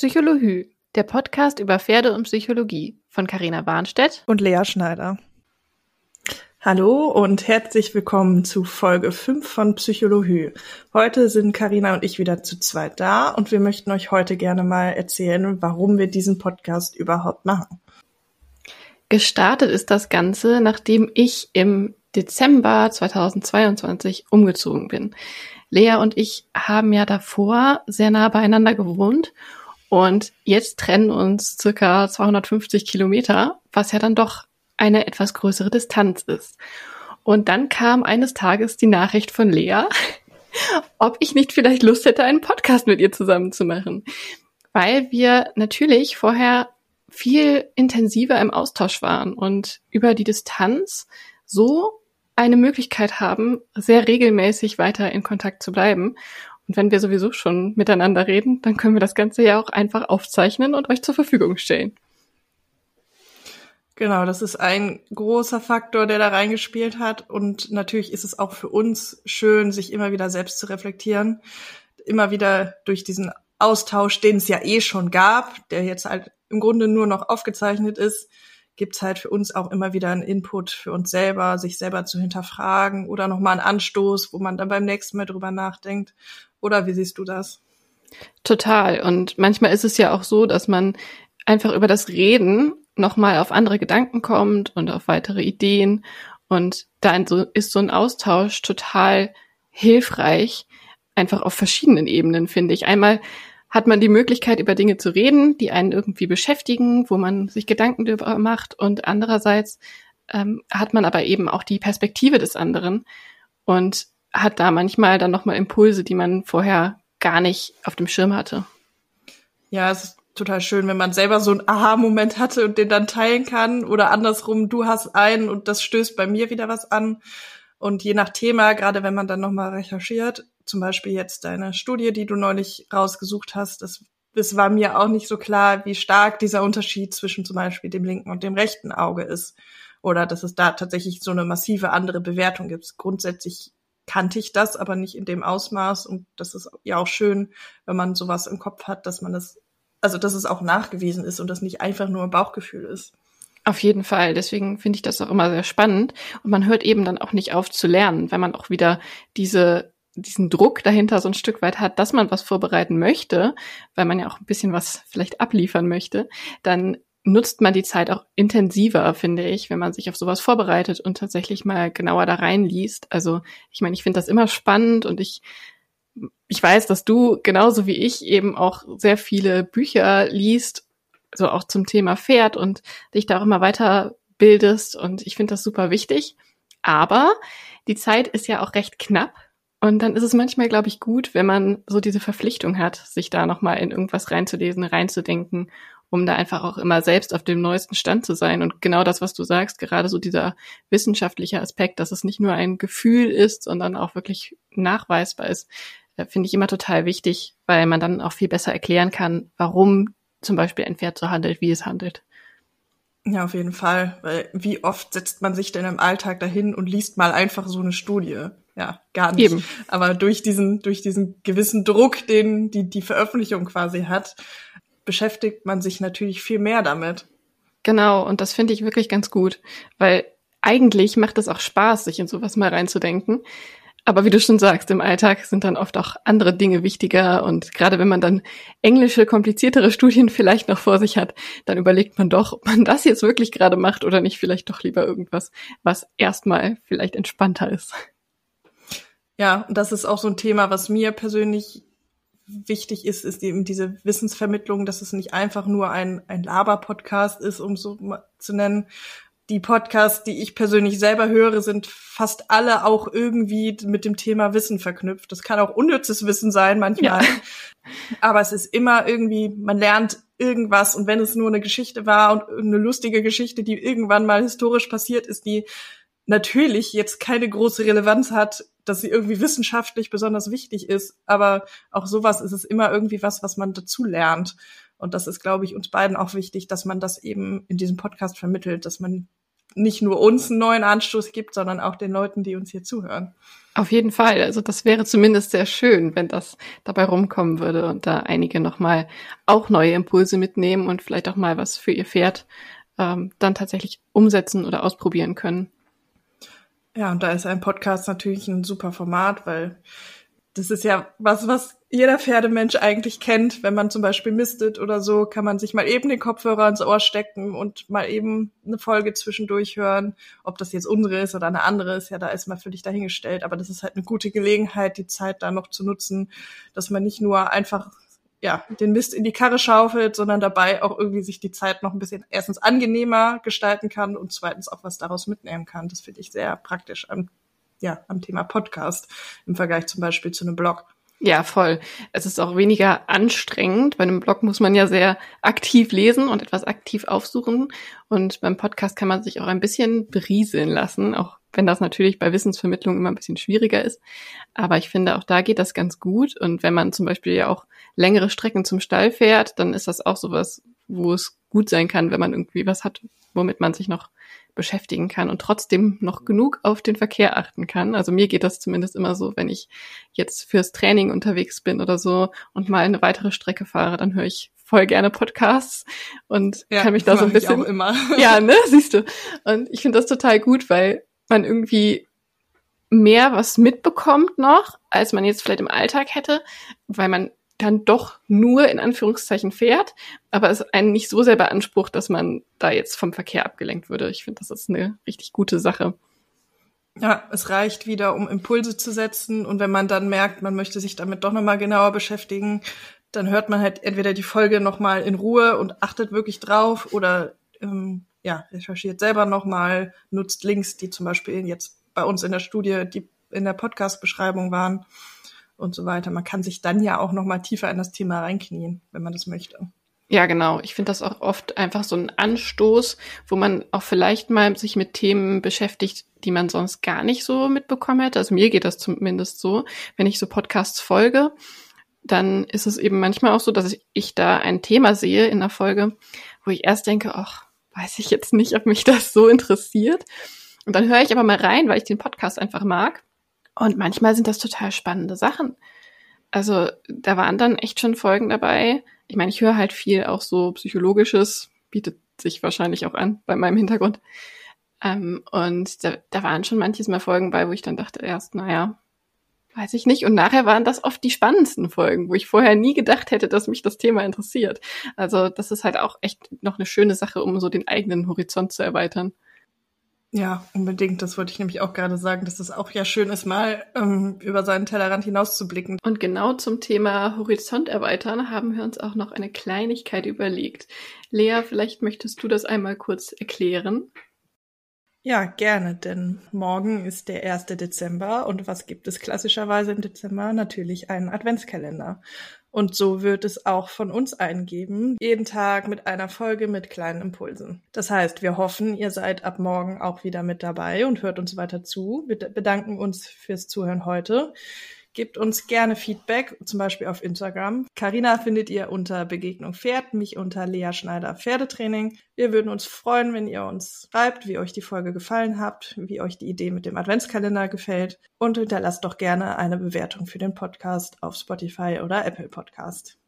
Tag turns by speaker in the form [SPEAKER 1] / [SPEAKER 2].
[SPEAKER 1] Psychologie, der Podcast über Pferde und Psychologie von Carina Warnstedt
[SPEAKER 2] und Lea Schneider. Hallo und herzlich willkommen zu Folge 5 von Psychologie. Heute sind Carina und ich wieder zu zweit da und wir möchten euch heute gerne mal erzählen, warum wir diesen Podcast überhaupt machen.
[SPEAKER 1] Gestartet ist das Ganze, nachdem ich im Dezember 2022 umgezogen bin. Lea und ich haben ja davor sehr nah beieinander gewohnt und jetzt trennen uns circa 250 Kilometer, was ja dann doch eine etwas größere Distanz ist. Und dann kam eines Tages die Nachricht von Lea, ob ich nicht vielleicht Lust hätte, einen Podcast mit ihr zusammen zu machen. Weil wir natürlich vorher viel intensiver im Austausch waren und über die Distanz so eine Möglichkeit haben, sehr regelmäßig weiter in Kontakt zu bleiben. Und wenn wir sowieso schon miteinander reden, dann können wir das Ganze ja auch einfach aufzeichnen und euch zur Verfügung stellen.
[SPEAKER 2] Genau, das ist ein großer Faktor, der da reingespielt hat. Und natürlich ist es auch für uns schön, sich immer wieder selbst zu reflektieren. Immer wieder durch diesen Austausch, den es ja eh schon gab, der jetzt halt im Grunde nur noch aufgezeichnet ist, gibt's halt für uns auch immer wieder einen Input für uns selber, sich selber zu hinterfragen oder nochmal einen Anstoß, wo man dann beim nächsten Mal drüber nachdenkt. Oder wie siehst du das?
[SPEAKER 1] Total. Und manchmal ist es ja auch so, dass man einfach über das Reden nochmal auf andere Gedanken kommt und auf weitere Ideen. Und da ist so ein Austausch total hilfreich, einfach auf verschiedenen Ebenen, finde ich. Einmal hat man die Möglichkeit, über Dinge zu reden, die einen irgendwie beschäftigen, wo man sich Gedanken darüber macht. Und andererseits ähm, hat man aber eben auch die Perspektive des anderen und hat da manchmal dann nochmal Impulse, die man vorher gar nicht auf dem Schirm hatte.
[SPEAKER 2] Ja, es ist total schön, wenn man selber so einen Aha-Moment hatte und den dann teilen kann oder andersrum, du hast einen und das stößt bei mir wieder was an. Und je nach Thema, gerade wenn man dann nochmal recherchiert, zum Beispiel jetzt deine Studie, die du neulich rausgesucht hast, das, das war mir auch nicht so klar, wie stark dieser Unterschied zwischen zum Beispiel dem linken und dem rechten Auge ist. Oder dass es da tatsächlich so eine massive andere Bewertung gibt. Grundsätzlich kannte ich das, aber nicht in dem Ausmaß. Und das ist ja auch schön, wenn man sowas im Kopf hat, dass man das, also dass es auch nachgewiesen ist und das nicht einfach nur ein Bauchgefühl ist.
[SPEAKER 1] Auf jeden Fall. Deswegen finde ich das auch immer sehr spannend. Und man hört eben dann auch nicht auf zu lernen, wenn man auch wieder diese diesen Druck dahinter so ein Stück weit hat, dass man was vorbereiten möchte, weil man ja auch ein bisschen was vielleicht abliefern möchte, dann nutzt man die Zeit auch intensiver, finde ich, wenn man sich auf sowas vorbereitet und tatsächlich mal genauer da reinliest. Also ich meine, ich finde das immer spannend und ich ich weiß, dass du genauso wie ich eben auch sehr viele Bücher liest, so auch zum Thema Pferd und dich da auch immer weiter bildest und ich finde das super wichtig. Aber die Zeit ist ja auch recht knapp und dann ist es manchmal, glaube ich, gut, wenn man so diese Verpflichtung hat, sich da nochmal in irgendwas reinzulesen, reinzudenken, um da einfach auch immer selbst auf dem neuesten Stand zu sein. Und genau das, was du sagst, gerade so dieser wissenschaftliche Aspekt, dass es nicht nur ein Gefühl ist, sondern auch wirklich nachweisbar ist, äh, finde ich immer total wichtig, weil man dann auch viel besser erklären kann, warum zum Beispiel ein Pferd so handelt, wie es handelt.
[SPEAKER 2] Ja, auf jeden Fall. Weil wie oft setzt man sich denn im Alltag dahin und liest mal einfach so eine Studie? Ja, gar nicht. Eben. Aber durch diesen, durch diesen gewissen Druck, den die, die Veröffentlichung quasi hat, beschäftigt man sich natürlich viel mehr damit.
[SPEAKER 1] Genau, und das finde ich wirklich ganz gut, weil eigentlich macht es auch Spaß, sich in sowas mal reinzudenken. Aber wie du schon sagst, im Alltag sind dann oft auch andere Dinge wichtiger und gerade wenn man dann englische, kompliziertere Studien vielleicht noch vor sich hat, dann überlegt man doch, ob man das jetzt wirklich gerade macht oder nicht vielleicht doch lieber irgendwas, was erstmal vielleicht entspannter ist.
[SPEAKER 2] Ja, und das ist auch so ein Thema, was mir persönlich wichtig ist, ist eben diese Wissensvermittlung, dass es nicht einfach nur ein, ein Laber-Podcast ist, um so zu nennen, die Podcasts, die ich persönlich selber höre, sind fast alle auch irgendwie mit dem Thema Wissen verknüpft. Das kann auch unnützes Wissen sein manchmal. Ja. Aber es ist immer irgendwie, man lernt irgendwas und wenn es nur eine Geschichte war und eine lustige Geschichte, die irgendwann mal historisch passiert ist, die natürlich jetzt keine große Relevanz hat, dass sie irgendwie wissenschaftlich besonders wichtig ist, aber auch sowas ist es immer irgendwie was, was man dazu lernt. Und das ist, glaube ich, uns beiden auch wichtig, dass man das eben in diesem Podcast vermittelt, dass man nicht nur uns einen neuen Anstoß gibt, sondern auch den Leuten, die uns hier zuhören.
[SPEAKER 1] Auf jeden Fall. Also das wäre zumindest sehr schön, wenn das dabei rumkommen würde und da einige nochmal auch neue Impulse mitnehmen und vielleicht auch mal was für ihr Pferd ähm, dann tatsächlich umsetzen oder ausprobieren können.
[SPEAKER 2] Ja, und da ist ein Podcast natürlich ein super Format, weil das ist ja was, was jeder Pferdemensch eigentlich kennt. Wenn man zum Beispiel mistet oder so, kann man sich mal eben den Kopfhörer ins Ohr stecken und mal eben eine Folge zwischendurch hören. Ob das jetzt unsere ist oder eine andere ist, ja, da ist man völlig dahingestellt. Aber das ist halt eine gute Gelegenheit, die Zeit da noch zu nutzen, dass man nicht nur einfach ja, den Mist in die Karre schaufelt, sondern dabei auch irgendwie sich die Zeit noch ein bisschen erstens angenehmer gestalten kann und zweitens auch was daraus mitnehmen kann. Das finde ich sehr praktisch am, ja, am Thema Podcast im Vergleich zum Beispiel zu einem Blog.
[SPEAKER 1] Ja, voll. Es ist auch weniger anstrengend. Bei einem Blog muss man ja sehr aktiv lesen und etwas aktiv aufsuchen. Und beim Podcast kann man sich auch ein bisschen berieseln lassen, auch wenn das natürlich bei Wissensvermittlung immer ein bisschen schwieriger ist. Aber ich finde, auch da geht das ganz gut. Und wenn man zum Beispiel ja auch längere Strecken zum Stall fährt, dann ist das auch sowas, wo es gut sein kann, wenn man irgendwie was hat, womit man sich noch beschäftigen kann und trotzdem noch genug auf den Verkehr achten kann. Also mir geht das zumindest immer so, wenn ich jetzt fürs Training unterwegs bin oder so und mal eine weitere Strecke fahre, dann höre ich voll gerne Podcasts und ja, kann mich da so ein bisschen.
[SPEAKER 2] immer.
[SPEAKER 1] Ja, ne, siehst du. Und ich finde das total gut, weil man irgendwie mehr was mitbekommt noch, als man jetzt vielleicht im Alltag hätte, weil man dann doch nur in Anführungszeichen fährt, aber es einen nicht so sehr beansprucht, dass man da jetzt vom Verkehr abgelenkt würde. Ich finde, das ist eine richtig gute Sache.
[SPEAKER 2] Ja, es reicht wieder, um Impulse zu setzen und wenn man dann merkt, man möchte sich damit doch nochmal genauer beschäftigen, dann hört man halt entweder die Folge nochmal in Ruhe und achtet wirklich drauf oder ähm, ja, recherchiert selber nochmal, nutzt Links, die zum Beispiel jetzt bei uns in der Studie, die in der Podcast-Beschreibung waren und so weiter. Man kann sich dann ja auch noch mal tiefer in das Thema reinknien, wenn man das möchte.
[SPEAKER 1] Ja, genau. Ich finde das auch oft einfach so ein Anstoß, wo man auch vielleicht mal sich mit Themen beschäftigt, die man sonst gar nicht so mitbekommen hätte. Also mir geht das zumindest so, wenn ich so Podcasts folge, dann ist es eben manchmal auch so, dass ich da ein Thema sehe in der Folge, wo ich erst denke, ach, weiß ich jetzt nicht, ob mich das so interessiert. Und dann höre ich aber mal rein, weil ich den Podcast einfach mag. Und manchmal sind das total spannende Sachen. Also da waren dann echt schon Folgen dabei. Ich meine, ich höre halt viel auch so psychologisches, bietet sich wahrscheinlich auch an bei meinem Hintergrund. Ähm, und da, da waren schon manches Mal Folgen bei, wo ich dann dachte erst, naja, weiß ich nicht. Und nachher waren das oft die spannendsten Folgen, wo ich vorher nie gedacht hätte, dass mich das Thema interessiert. Also das ist halt auch echt noch eine schöne Sache, um so den eigenen Horizont zu erweitern.
[SPEAKER 2] Ja, unbedingt. Das wollte ich nämlich auch gerade sagen, dass es auch ja schön ist, mal ähm, über seinen Tellerrand hinauszublicken.
[SPEAKER 1] Und genau zum Thema Horizont erweitern haben wir uns auch noch eine Kleinigkeit überlegt. Lea, vielleicht möchtest du das einmal kurz erklären.
[SPEAKER 2] Ja, gerne, denn morgen ist der 1. Dezember und was gibt es klassischerweise im Dezember? Natürlich einen Adventskalender. Und so wird es auch von uns eingeben, jeden Tag mit einer Folge mit kleinen Impulsen. Das heißt, wir hoffen, ihr seid ab morgen auch wieder mit dabei und hört uns weiter zu. Wir bedanken uns fürs Zuhören heute. Gebt uns gerne Feedback, zum Beispiel auf Instagram. Karina findet ihr unter Begegnung Pferd, mich unter Lea Schneider Pferdetraining. Wir würden uns freuen, wenn ihr uns schreibt, wie euch die Folge gefallen habt, wie euch die Idee mit dem Adventskalender gefällt und hinterlasst doch gerne eine Bewertung für den Podcast auf Spotify oder Apple Podcast.